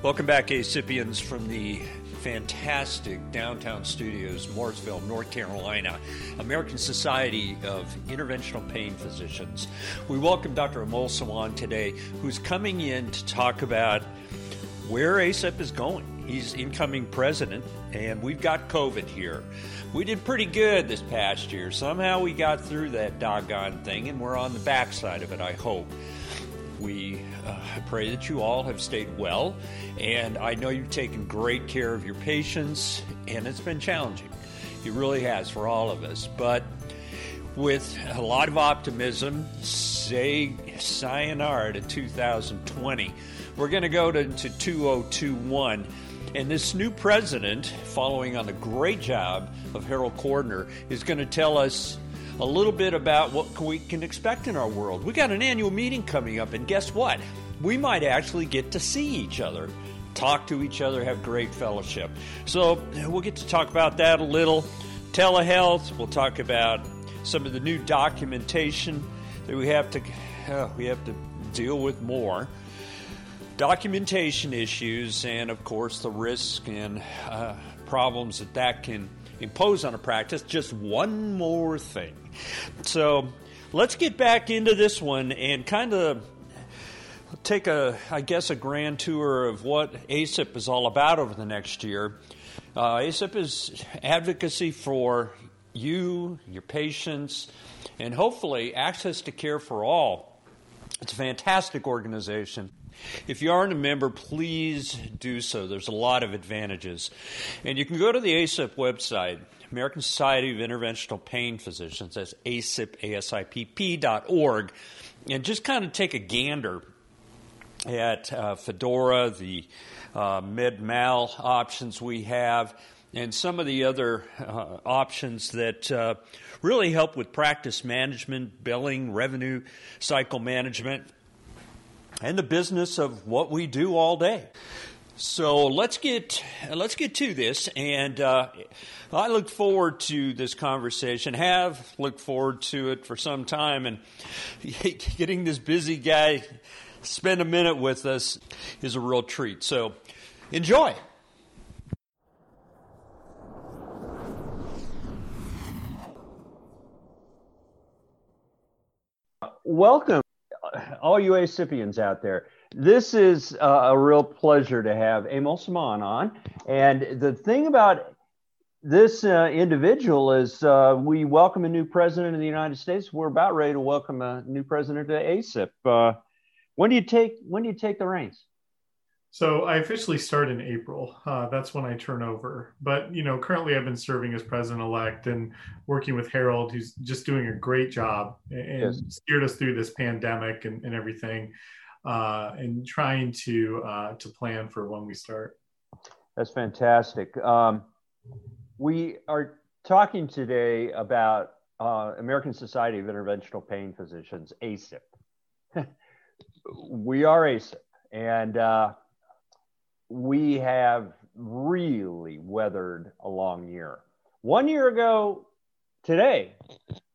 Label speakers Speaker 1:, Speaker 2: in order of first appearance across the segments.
Speaker 1: Welcome back, ASIPians, from the fantastic downtown studios, Mooresville, North Carolina, American Society of Interventional Pain Physicians. We welcome Dr. Amol Soin today, who's coming in to talk about where ASIPP is going. He's incoming president, and we've got COVID here. We did pretty good this past year. Somehow we got through that doggone thing, and we're on the backside of it, I hope. We uh, pray that you all have stayed well, and I know you've taken great care of your patients, and it's been challenging. It really has for all of us. But with a lot of optimism, say sayonara to 2020. We're going to go to, to 2021. And this new president, following on the great job of Harold Cordner, is going to tell us a little bit about what we can expect in our world. We got an annual meeting coming up, and guess what? We might actually get to see each other, talk to each other, have great fellowship. So we'll get to talk about that a little. Telehealth, we'll talk about some of the new documentation that we have to uh, we have to deal with more documentation issues and of course the risk and uh, problems that that can impose on a practice just one more thing so let's get back into this one and kind of take a i guess a grand tour of what ASIPP is all about over the next year uh, ASIPP is advocacy for you, your patients, and hopefully access to care for all. It's a fantastic organization. If you aren't a member, please do so. There's a lot of advantages. And you can go to the ASIPP website, American Society of Interventional Pain Physicians, that's ASIPP, A-S-I-P-P dot org, and just kind of take a gander at uh, Fedora, the uh, med-mal options we have, and some of the other uh, options that uh, really help with practice management, billing, revenue cycle management, and the business of what we do all day. So let's get let's get to this, and uh, I look forward to this conversation. Have looked forward to it for some time, and getting this busy guy spend a minute with us is a real treat. So enjoy. Welcome, all you ASIPians out there. This is uh, a real pleasure to have Amol Soin on. And the thing about this uh, individual is uh, we welcome a new president of the United States. We're about ready to welcome a new president to ASIPP. Uh, when do you take when do you take the reins?
Speaker 2: So I officially start in April. Uh, that's when I turn over. But you know, currently I've been serving as president elect and working with Harold, who's just doing a great job and yes. steered us through this pandemic and, and everything, uh, and trying to uh, to plan for when we start.
Speaker 1: That's fantastic. Um, we are talking today about uh, American Society of Interventional Pain Physicians, ASIPP. we are ASIPP, and uh, we have really weathered a long year. One year ago today,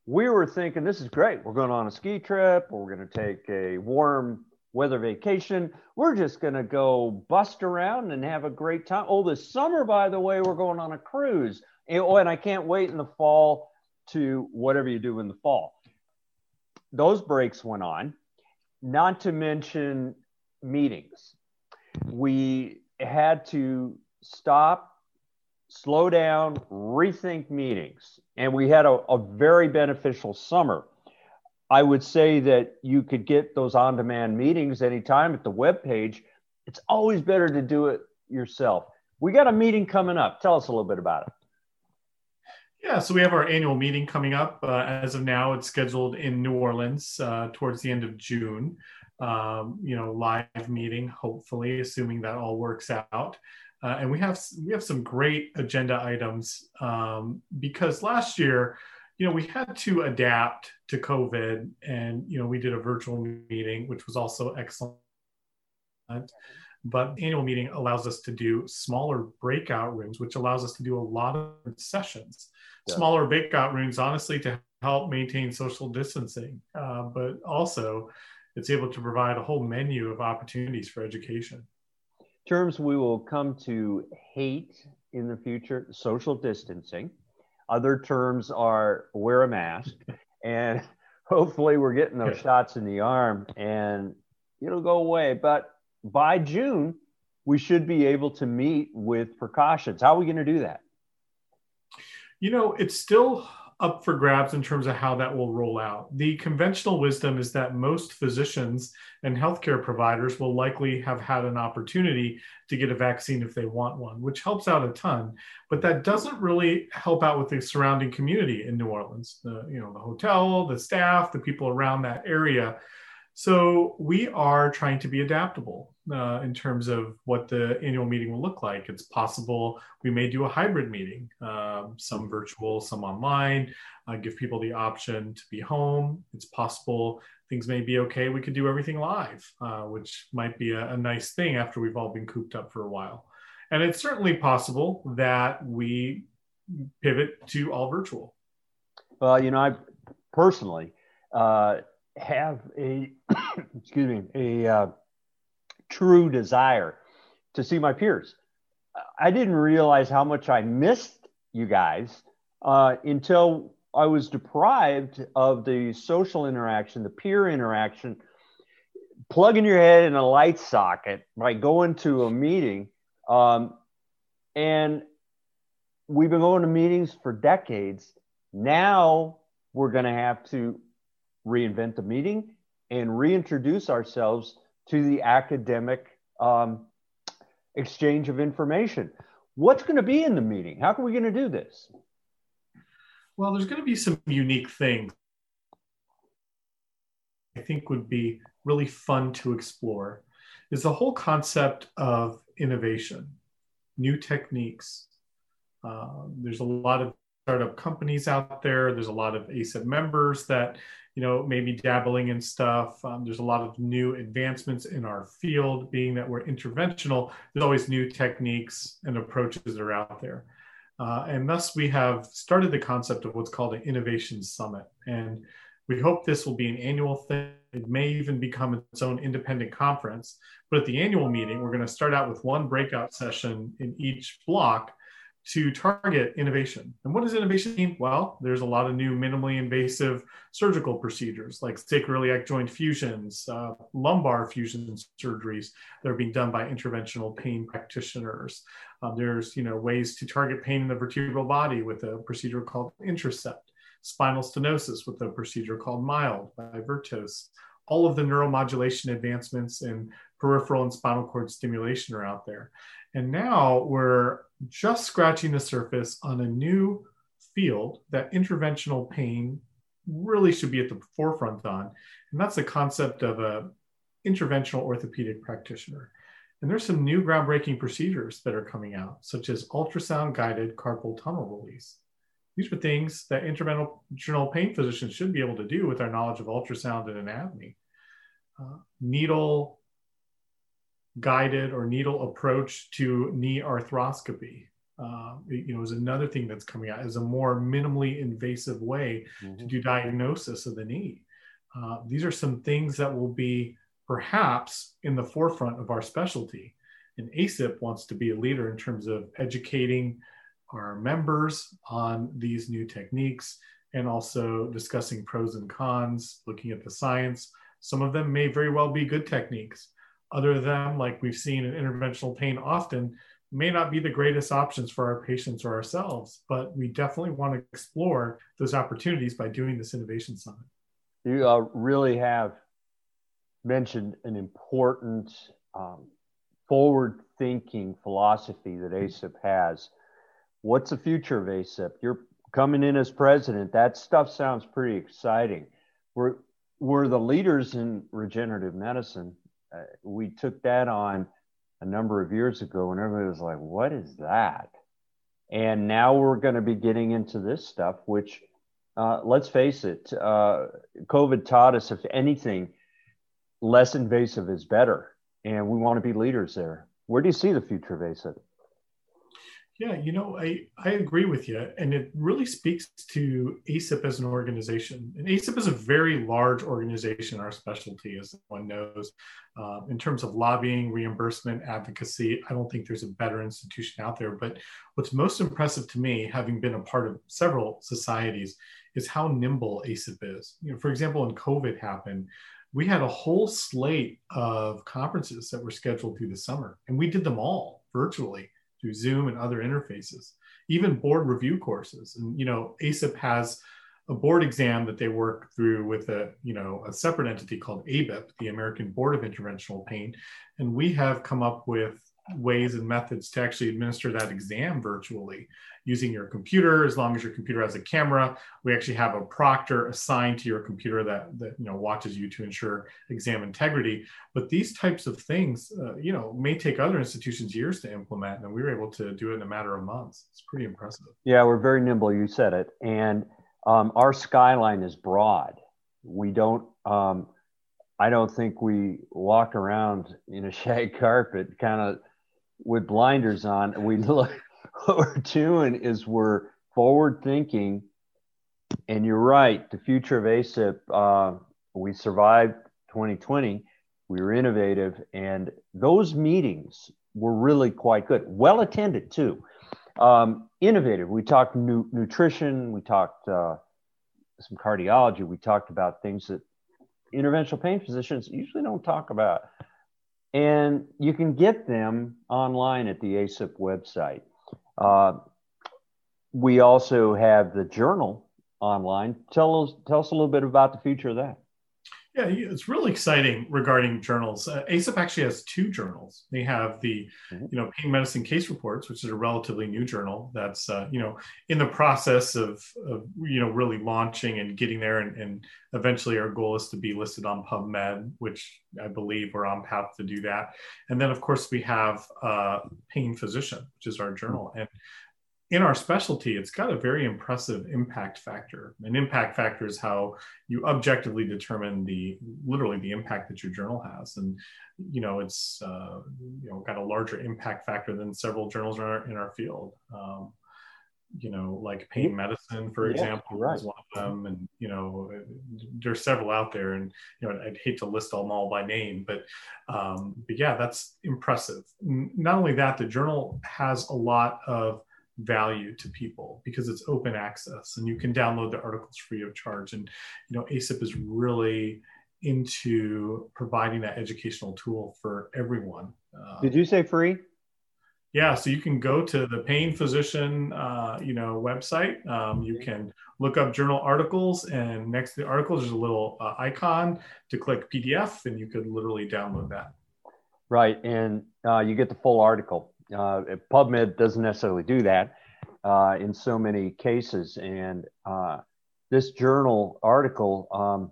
Speaker 1: we were thinking this is great. We're going on a ski trip, or we're going to take a warm weather vacation. We're just going to go bust around and have a great time. Oh, this summer, by the way, we're going on a cruise. Oh, and I can't wait in the fall to whatever you do in the fall. Those breaks went on, not to mention meetings. We had to stop, slow down, rethink meetings. And we had a, a very beneficial summer. I would say that you could get those on demand meetings anytime at the web page. It's always better to do it yourself. We got a meeting coming up. Tell us a little bit about it.
Speaker 2: Yeah, so we have our annual meeting coming up. Uh, as of now, it's scheduled in New Orleans uh, towards the end of June um, you know, live meeting, hopefully, assuming that all works out. Uh, and we have we have some great agenda items um, because last year, you know, we had to adapt to COVID, and you know, we did a virtual meeting, which was also excellent. But annual meeting allows us to do smaller breakout rooms, which allows us to do a lot of sessions. Yeah. Smaller breakout rooms, honestly, to help maintain social distancing, uh, but also it's able to provide a whole menu of opportunities for education.
Speaker 1: terms we will come to hate in the future social distancing. Other terms are wear a mask. and hopefully, we're getting those shots in the arm and it'll go away. But by June, we should be able to meet with precautions. How are we going to do that?
Speaker 2: You know, it's still up for grabs in terms of how that will roll out. The conventional wisdom is that most physicians and healthcare providers will likely have had an opportunity to get a vaccine if they want one, which helps out a ton. But that doesn't really help out with the surrounding community in New Orleans. The you know the hotel, the staff, the people around that area so we are trying to be adaptable uh, in terms of what the annual meeting will look like. It's possible we may do a hybrid meeting, um, some virtual, some online, uh, give people the option to be home. It's possible things may be okay. We could do everything live, uh, which might be a, a nice thing after we've all been cooped up for a while. And it's certainly possible that we pivot to all virtual.
Speaker 1: Well, you know, I personally, uh, have a excuse me a uh, true desire to see my peers. I didn't realize how much I missed you guys uh, until I was deprived of the social interaction, the peer interaction, plugging your head in a light socket by going to a meeting. Um, and we've been going to meetings for decades. Now we're going to have to reinvent the meeting and reintroduce ourselves to the academic um, exchange of information. What's going to be in the meeting? How are we going to do this?
Speaker 2: Well, there's going to be some unique things I think would be really fun to explore is the whole concept of innovation, new techniques. Uh, there's a lot of startup companies out there. There's a lot of ASIPP members that you know, maybe dabbling in stuff. Um, there's a lot of new advancements in our field, being that we're interventional. There's always new techniques and approaches that are out there. Uh, and thus, we have started the concept of what's called an innovation summit. And we hope this will be an annual thing. It may even become its own independent conference. But at the annual meeting, we're going to start out with one breakout session in each block to target innovation. And what does innovation mean? Well, there's a lot of new minimally invasive surgical procedures like sacroiliac joint fusions, uh, lumbar fusion surgeries that are being done by interventional pain practitioners. Um, there's you know ways to target pain in the vertebral body with a procedure called Intracept, spinal stenosis with a procedure called Mild by Vertos. All of the neuromodulation advancements in peripheral and spinal cord stimulation are out there. And now we're just scratching the surface on a new field that interventional pain really should be at the forefront on. And that's the concept of a interventional orthopedic practitioner. And there's some new groundbreaking procedures that are coming out, such as ultrasound guided carpal tunnel release. These are things that interventional pain physicians should be able to do with our knowledge of ultrasound and anatomy. Uh, needle guided or needle approach to knee arthroscopy. Uh, you know, is another thing that's coming out is a more minimally invasive way mm-hmm. to do diagnosis of the knee. Uh, these are some things that will be perhaps in the forefront of our specialty. And ASIPP wants to be a leader in terms of educating our members on these new techniques and also discussing pros and cons, looking at the science. Some of them may very well be good techniques other than like we've seen in interventional pain often may not be the greatest options for our patients or ourselves but we definitely want to explore those opportunities by doing this innovation summit.
Speaker 1: You uh, really have mentioned an important um, forward thinking philosophy that ASIPP has. What's the future of ASIPP you're coming in as president. That stuff sounds pretty exciting. We're we're the leaders in regenerative medicine uh, we took that on a number of years ago, and everybody was like, "What is that?" And now we're going to be getting into this stuff, which, uh, let's face it, uh, COVID taught us, if anything, less invasive is better, and we want to be leaders there. Where do you see the future of ASIPP?
Speaker 2: Yeah, you know, I, I agree with you. And it really speaks to ASIPP as an organization. And ASIPP is a very large organization, our specialty, as one knows. Uh, in terms of lobbying, reimbursement, advocacy, I don't think there's a better institution out there. But what's most impressive to me, having been a part of several societies, is how nimble ASIPP is. You know, for example, when COVID happened, we had a whole slate of conferences that were scheduled through the summer, and we did them all virtually through Zoom and other interfaces, even board review courses. And, you know, ASIPP has a board exam that they work through with a, you know, a separate entity called ABIPP, the American Board of Interventional Pain. And we have come up with ways and methods to actually administer that exam virtually using your computer. As long as your computer has a camera we actually have a proctor assigned to your computer that, that you know watches you to ensure exam integrity. But these types of things uh, you know may take other institutions years to implement and we were able to do it in a matter of months. It's pretty impressive.
Speaker 1: Yeah we're very nimble. You said it. And um, our skyline is broad. We don't um, i don't think we walk around in a shag carpet kind of with blinders on. We look what we're doing is we're forward thinking, and you're right. The future of ASIPP, uh, we survived 2020. We were innovative, and those meetings were really quite good. Well attended too. Um, innovative. We talked nu- nutrition. We talked uh, some cardiology. We talked about things that interventional pain physicians usually don't talk about and you can get them online at the ASIPP website. Uh, we also have the journal online. Tell us, tell us a little bit about the future of that.
Speaker 2: Yeah, it's really exciting regarding journals. Uh, ASIPP actually has two journals. They have the, mm-hmm. you know, pain medicine case reports, which is a relatively new journal that's, uh, you know, in the process of, of, you know, really launching and getting there. And, and eventually our goal is to be listed on PubMed, which I believe we're on path to do that. And then, of course, we have uh, Pain Physician, which is our journal. And in our specialty, it's got a very impressive impact factor. An impact factor is how you objectively determine the literally the impact that your journal has, and you know it's uh, you know got a larger impact factor than several journals in our in our field. Um, you know, like pain medicine, for yeah, example, right. is one of them, and you know, there's several out there, and you know, I'd hate to list them all by name, but um, but yeah, that's impressive. Not only that, the journal has a lot of value to people because it's open access and you can download the articles free of charge. And you know ASIPP is really into providing that educational tool for everyone.
Speaker 1: Uh, did you say free?
Speaker 2: Yeah so you can go to the pain physician uh, you know website. Um, you can look up journal articles and next to the articles there's a little uh, icon to click pdf and you could literally download that.
Speaker 1: Right and uh, you get the full article uh, PubMed doesn't necessarily do that uh, in so many cases. And uh, this journal article um,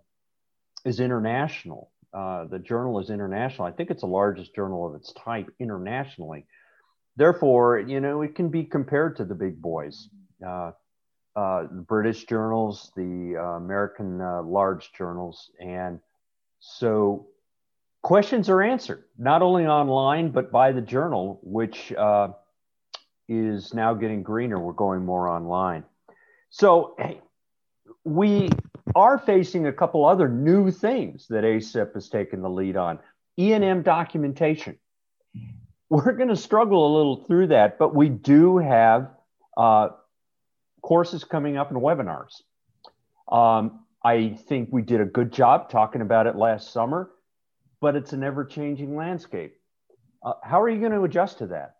Speaker 1: is international. Uh, the journal is international. I think it's the largest journal of its type internationally. Therefore, you know, it can be compared to the big boys. Uh, uh, the British journals, the American large journals. And so questions are answered not only online but by the journal which uh, is now getting greener. We're going more online. So we are facing a couple other new things that ASIPP has taken the lead on. E&m documentation. We're going to struggle a little through that but we do have uh, courses coming up and webinars. Um, i think we did a good job talking about it last summer but it's an ever changing landscape. Uh, how are you going to adjust to that?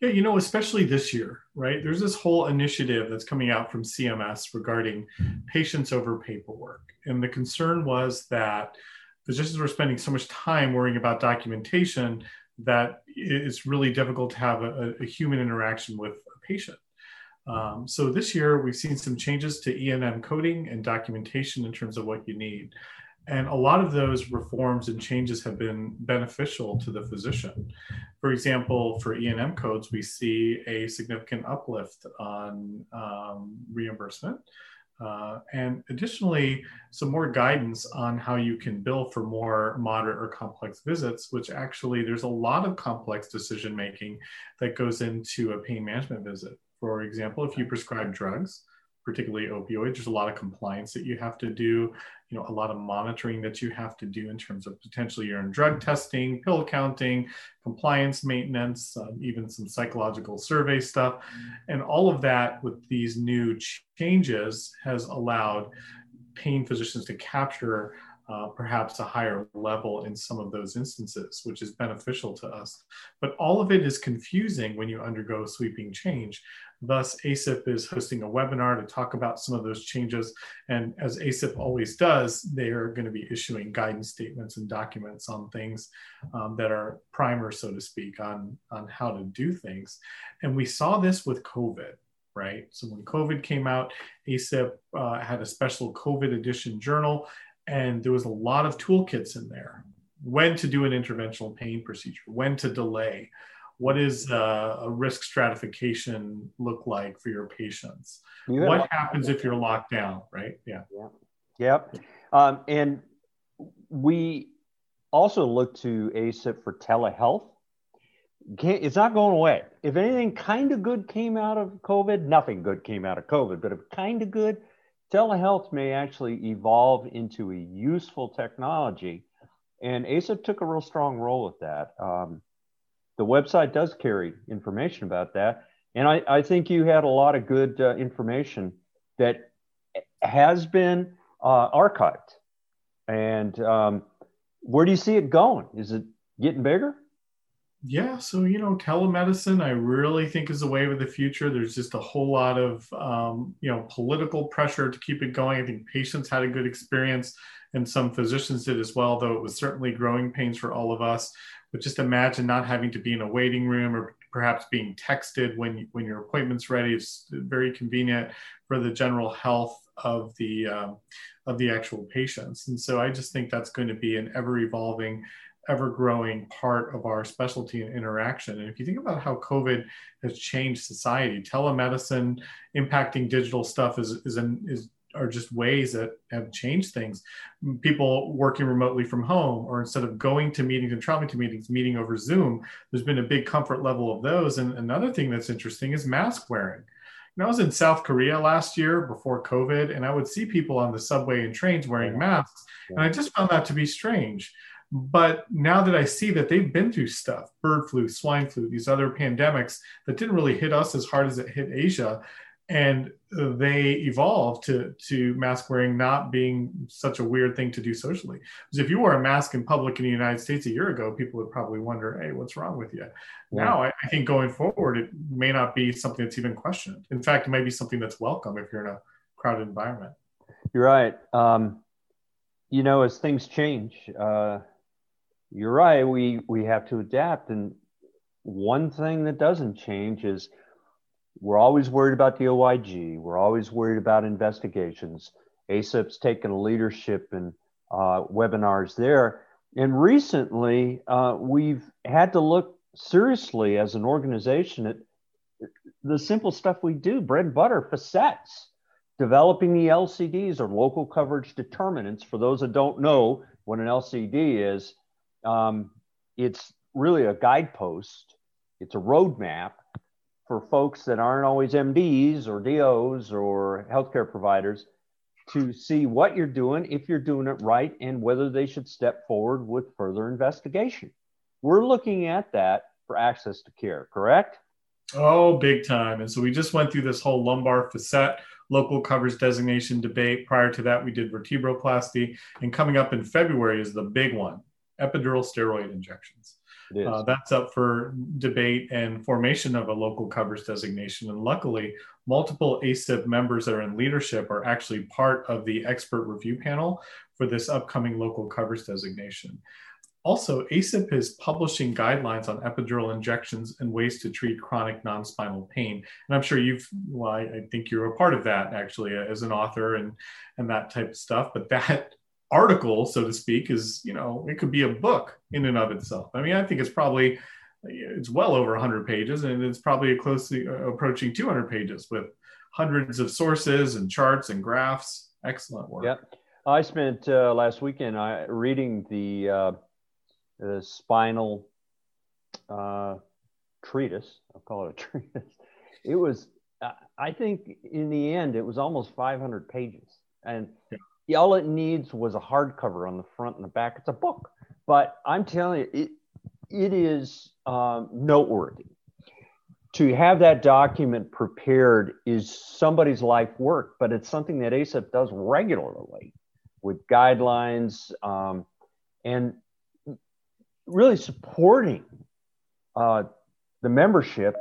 Speaker 2: Yeah, you know, especially this year, right? There's this whole initiative that's coming out from CMS regarding patients over paperwork. And the concern was that physicians were spending so much time worrying about documentation that it's really difficult to have a, a human interaction with a patient. Um, so this year, we've seen some changes to E&M coding and documentation in terms of what you need. And a lot of those reforms and changes have been beneficial to the physician. For example, for E&M codes, we see a significant uplift on um, reimbursement. Uh, and additionally, some more guidance on how you can bill for more moderate or complex visits, which actually there's a lot of complex decision making that goes into a pain management visit. For example, if you prescribe drugs, particularly opioids. There's a lot of compliance that you have to do, you know, a lot of monitoring that you have to do in terms of potentially urine drug testing, pill counting, compliance maintenance, uh, even some psychological survey stuff. And all of that with these new changes has allowed pain physicians to capture uh, perhaps a higher level in some of those instances, which is beneficial to us. But all of it is confusing when you undergo sweeping change. Thus, ASIPP is hosting a webinar to talk about some of those changes. And as ASIPP always does, they are going to be issuing guidance statements and documents on things um, that are primers, so to speak, on, on how to do things. And we saw this with COVID right? So when COVID came out, ASIPP uh, had a special COVID edition journal, and there was a lot of toolkits in there. When to do an interventional pain procedure, when to delay, what is uh, a risk stratification look like for your patients? You what happens if you're locked down, right? Yeah.
Speaker 1: yeah. Yep. Um, and we also look to ASIPP for telehealth. Can't, it's not going away. If anything kind of good came out of COVID, nothing good came out of COVID, but if kind of good, telehealth may actually evolve into a useful technology. And ASA took a real strong role with that. Um, the website does carry information about that. And I, I think you had a lot of good uh, information that has been uh, archived. And um, where do you see it going? Is it getting bigger?
Speaker 2: Yeah, so you know, telemedicine, I really think is the wave of the future. There's just a whole lot of um, you know political pressure to keep it going. I think patients had a good experience, and some physicians did as well. Though it was certainly growing pains for all of us. But just imagine not having to be in a waiting room or perhaps being texted when when your appointment's ready. It's very convenient for the general health of the um, of the actual patients. And so I just think that's going to be an ever evolving ever growing part of our specialty and interaction. And if you think about how COVID has changed society, telemedicine impacting digital stuff is, is, an, is are just ways that have changed things. People working remotely from home, or instead of going to meetings and traveling to meetings, meeting over Zoom, there's been a big comfort level of those. And another thing that's interesting is mask wearing. And I was in South Korea last year before COVID, and I would see people on the subway and trains wearing masks. And I just found that to be strange. But now that I see that they've been through stuff, bird flu, swine flu, these other pandemics that didn't really hit us as hard as it hit Asia, and they evolved to to mask wearing not being such a weird thing to do socially. Because if you wore a mask in public in the United States a year ago, people would probably wonder, "Hey, what's wrong with you?" Yeah. Now, I, I, think going forward, it may not be something that's even questioned. In fact, it might be something that's welcome if you're in a crowded environment.
Speaker 1: You're right. Um, you know, as things change, uh, you're right. We we have to adapt, and one thing that doesn't change is we're always worried about the OIG. We're always worried about investigations. ASIPP's taken leadership in uh, webinars there. And recently, uh, we've had to look seriously as an organization at the simple stuff we do bread and butter, facets, developing the LCDs or local coverage determinants. For those that don't know what an LCD is, um, it's really a guidepost, it's a roadmap for folks that aren't always MDs or DOs or healthcare providers to see what you're doing, if you're doing it right, and whether they should step forward with further investigation. We're looking at that for access to care, correct?
Speaker 2: Oh, big time. And so we just went through this whole lumbar facet local coverage designation debate. Prior to that, we did vertebroplasty. And coming up in February is the big one epidural steroid injections. Uh, that's up for debate and formation of a local coverage designation. And luckily, multiple ASIPP members that are in leadership are actually part of the expert review panel for this upcoming local coverage designation. Also, ASIPP is publishing guidelines on epidural injections and ways to treat chronic non-spinal pain. And I'm sure you've, well, I, I think you're a part of that actually as an author and, and that type of stuff. But that article, so to speak, is you know it could be a book in and of itself. I mean, I think it's probably it's well over 100 pages, and it's probably close to uh, approaching 200 pages with hundreds of sources and charts and graphs. Excellent work.
Speaker 1: Yep. I spent uh, last weekend uh, reading the, uh, the spinal uh, treatise. I'll call it a treatise. It was, I think, in the end, it was almost 500 pages, and yeah. All it needs was a hardcover on the front and the back. It's a book, but I'm telling you, it it is um, noteworthy to have that document prepared is somebody's life work, but it's something that ASIPP does regularly with guidelines um, and really supporting uh, the membership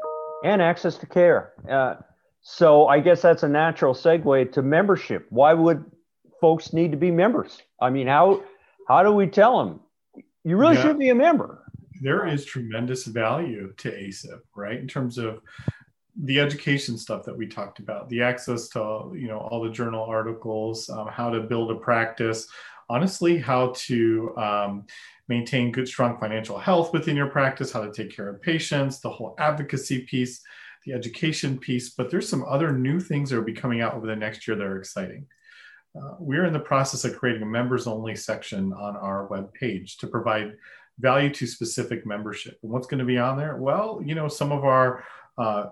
Speaker 1: and access to care. Uh, so I guess that's a natural segue to membership. Why would folks need to be members? I mean, how how do we tell them you really yeah. should be a member?
Speaker 2: there is tremendous value to ASIPP, right? In terms of the education stuff that we talked about, the access to you know all the journal articles, um, how to build a practice, honestly, how to um, maintain good, strong financial health within your practice, how to take care of patients, the whole advocacy piece, the education piece. But there's some other new things that will be coming out over the next year that are exciting. Uh, we're in the process of creating a members only section on our web page to provide value to specific membership. And what's going to be on there? Well, you know, some of our uh,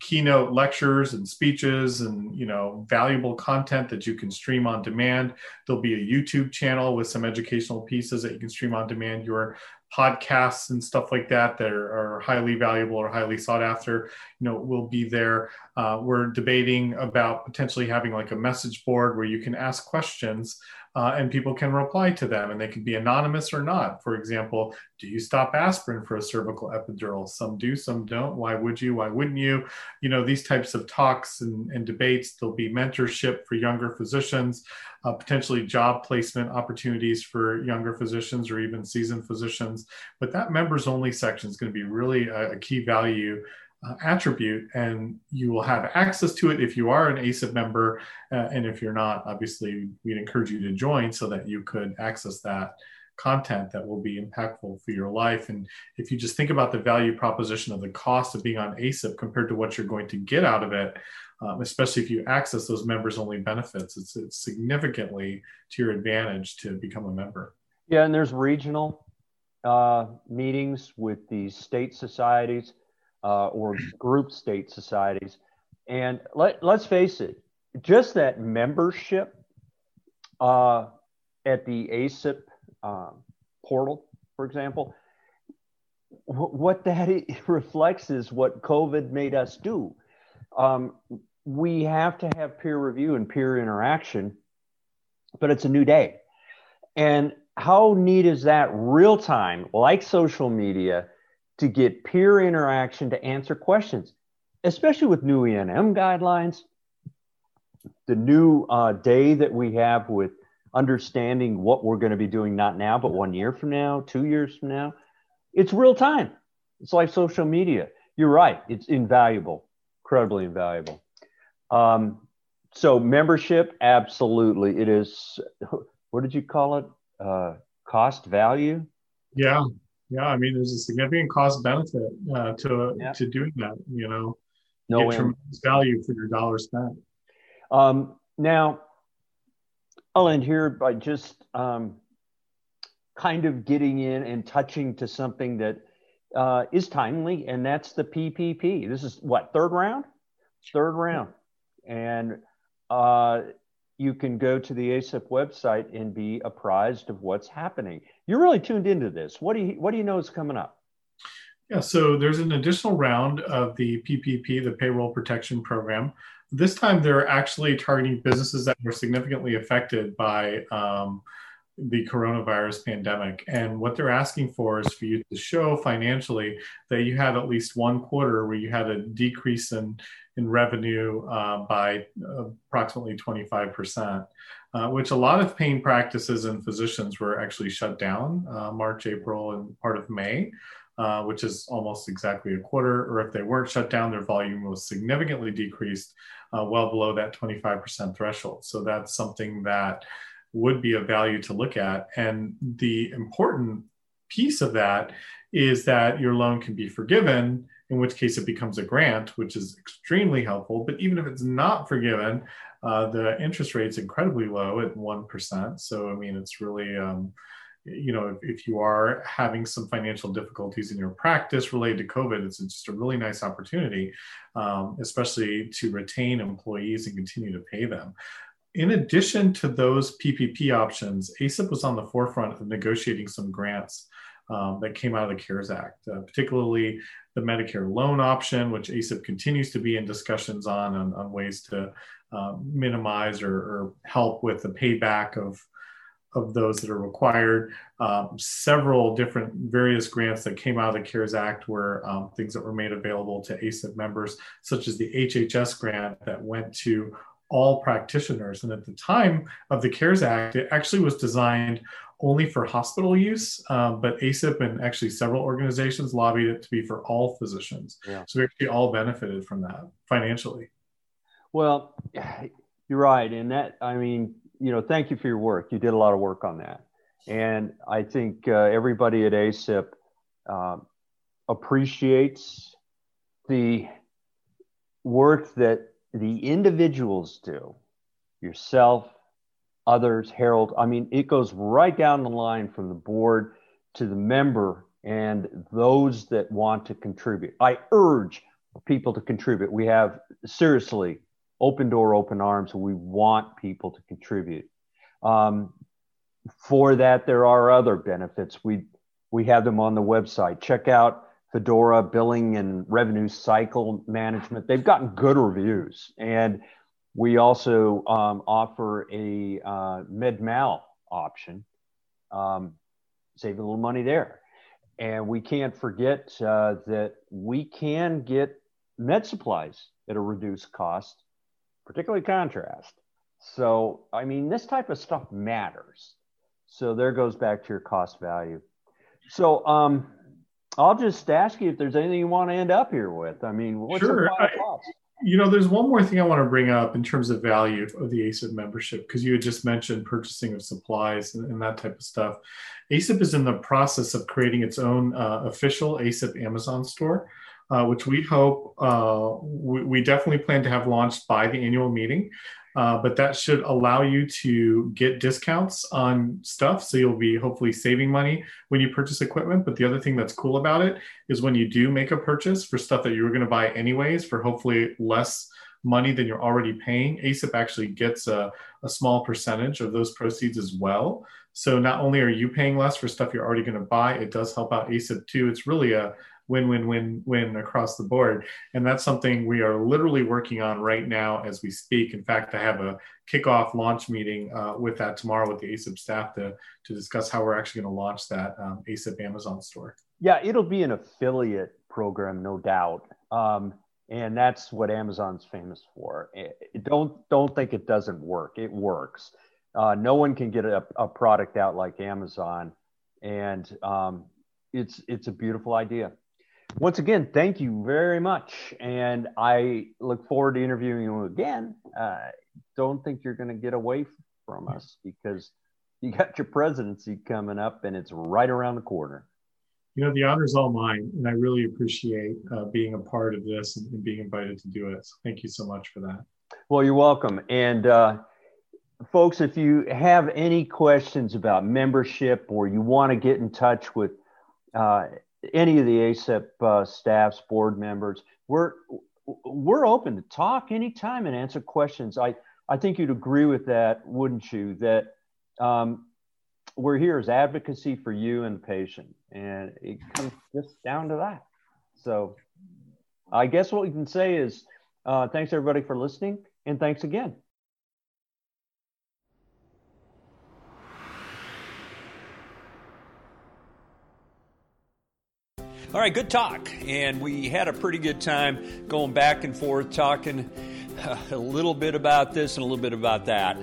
Speaker 2: keynote lectures and speeches and you know valuable content that you can stream on demand there'll be a youtube channel with some educational pieces that you can stream on demand your podcasts and stuff like that that are, highly valuable or highly sought after you know will be there. Uh, we're debating about potentially having like a message board where you can ask questions uh, and people can reply to them and they can be anonymous or not. For example, do you stop aspirin for a cervical epidural? Some do, some don't. Why would you? Why wouldn't you? You know, these types of talks and, and debates, there'll be mentorship for younger physicians, uh, potentially job placement opportunities for younger physicians or even seasoned physicians. But that members only section is going to be really a, a key value uh, attribute and you will have access to it if you are an ASIPP member. Uh, and if you're not, obviously, we'd encourage you to join so that you could access that content that will be impactful for your life. And if you just think about the value proposition of the cost of being on ASIPP compared to what you're going to get out of it, um, especially if you access those members only benefits, it's, it's significantly to your advantage to become a member.
Speaker 1: Yeah, and there's regional uh, meetings with the state societies uh, or group state societies. And let, let's face it, just that membership uh, at the ASIPP um, portal, for example, what that reflects is what COVID made us do. Um, we have to have peer review and peer interaction, but it's a new day. And how neat is that real time, like social media, to get peer interaction to answer questions, especially with new E&M guidelines, the new uh, day that we have with understanding what we're going to be doing not now, but one year from now, two years from now. It's real time. It's like social media. You're right. It's invaluable, incredibly invaluable. Um, so membership, absolutely. It is. What did you call it? Uh, cost value.
Speaker 2: Yeah, yeah, I mean, there's a significant cost benefit uh, to yeah. to doing that. You know, no get tremendous value for your dollar spent.
Speaker 1: Um, now, I'll end here by just um, kind of getting in and touching to something that uh, is timely, and that's the PPP. This is what third round, third round, and uh, you can go to the ASIPP website and be apprised of what's happening. You're really tuned into this. What do you what do you know is coming up?
Speaker 2: Yeah, so there's an additional round of the PPP, the Payroll Protection Program. This time, they're actually targeting businesses that were significantly affected by um, the coronavirus pandemic. And what they're asking for is for you to show financially that you had at least one quarter where you had a decrease in, in revenue uh, by approximately 25%, uh, which a lot of pain practices and physicians were actually shut down uh, March, April, and part of May. Uh, which is almost exactly a quarter, or if they weren't shut down, their volume was significantly decreased, uh, well below that 25% threshold. So that's something that would be of value to look at. And the important piece of that is that your loan can be forgiven in which case it becomes a grant, which is extremely helpful. But even if it's not forgiven, uh, the interest rate's incredibly low at 1%. So, I mean, it's really, um, you know, if, if, you are having some financial difficulties in your practice related to COVID, it's just a really nice opportunity, um, especially to retain employees and continue to pay them. In addition to those PPP options, ASIPP was on the forefront of negotiating some grants um, that came out of the CARES Act, uh, particularly the Medicare loan option, which ASIPP continues to be in discussions on, on, on ways to uh, minimize or, or, help with the payback of, of those that are required. Um, several different various grants that came out of the CARES Act were um, things that were made available to ASIPP members, such as the HHS grant that went to all practitioners. And at the time of the CARES Act, it actually was designed only for hospital use, um, but ASIPP and actually several organizations lobbied it to be for all physicians. Yeah. So we actually all benefited from that financially.
Speaker 1: Well, you're right. And that, I mean, you know, thank you for your work. You did a lot of work on that. And I think uh, everybody at ASIPP uh, appreciates the work that the individuals do, yourself, others, Harold. I mean, it goes right down the line from the board to the member and those that want to contribute. I urge people to contribute. We have seriously open door, open arms. We want people to contribute. Um, for that, there are other benefits. We we have them on the website. Check out Fedora billing and revenue cycle management. They've gotten good reviews. And we also um, offer a uh, med mal option, um, save a little money there. And we can't forget uh, that we can get med supplies at a reduced cost, particularly contrast. So, I mean, this type of stuff matters. So, there goes back to your cost value. So, um, I'll just ask you if there's anything you want to end up here with. I mean, what's sure. the final
Speaker 2: thoughts? You know, there's one more thing I want to bring up in terms of value of the ASIPP membership, because you had just mentioned purchasing of supplies and, and, that type of stuff. ASIPP is in the process of creating its own uh, official ASIPP Amazon store, uh, which we hope uh, we, we, definitely plan to have launched by the annual meeting. Uh, but that should allow you to get discounts on stuff. So you'll be hopefully saving money when you purchase equipment. But the other thing that's cool about it is when you do make a purchase for stuff that you were going to buy anyways for hopefully less money than you're already paying, ASIPP actually gets a, a small percentage of those proceeds as well. So not only are you paying less for stuff you're already going to buy, it does help out ASIPP too. It's really a win win win win across the board. And that's something we are literally working on right now as we speak. In fact i have a kickoff launch meeting uh, with that tomorrow with the ASIPP staff to to discuss how we're actually going to launch that um, ASIPP amazon store.
Speaker 1: Yeah it'll be an affiliate program no doubt. Um, and that's what amazon's famous for. Don't don't think it doesn't work. It works. Uh, no one can get a, a, product out like amazon. And um, it's it's a beautiful idea once again, thank you very much. And I look forward to interviewing you again. Uh, don't think you're going to get away from us because you got your presidency coming up and it's right around the corner.
Speaker 2: You know, the honor is all mine, and I really appreciate uh, being a part of this and, being invited to do it. So thank you so much for that.
Speaker 1: Well, you're welcome. And, uh, folks, if you have any questions about membership or you want to get in touch with uh, any of the ASIPP uh, staffs, board members, we're we're open to talk anytime and answer questions. I I think you'd agree with that, wouldn't you? That um, we're here as advocacy for you and the patient, and it comes just down to that. So, I guess what we can say is uh, thanks everybody for listening, and thanks again.
Speaker 3: All right, good talk. And we had a pretty good time going back and forth talking a little bit about this and a little bit about that.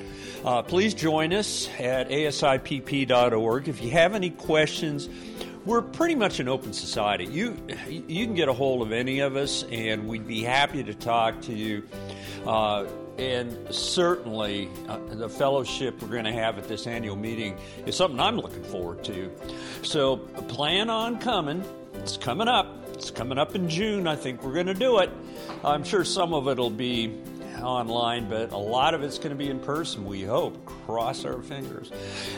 Speaker 3: Uh, please join us at asipp.org. If you have any questions, we're pretty much an open society. You you can get a hold of any of us, and we'd be happy to talk to you. Uh, and certainly, uh, the fellowship we're going to have at this annual meeting is something I'm looking forward to. So plan on coming. It's coming up. It's
Speaker 1: coming up in June. I think we're going to do it. I'm sure some of it will be online, but a lot of it's going to be in person, we hope. Cross our fingers.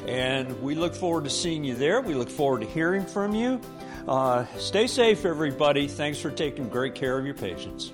Speaker 1: And we look forward to seeing you there. We look forward to hearing from you. Uh, stay safe, everybody. Thanks for taking great care of your patients.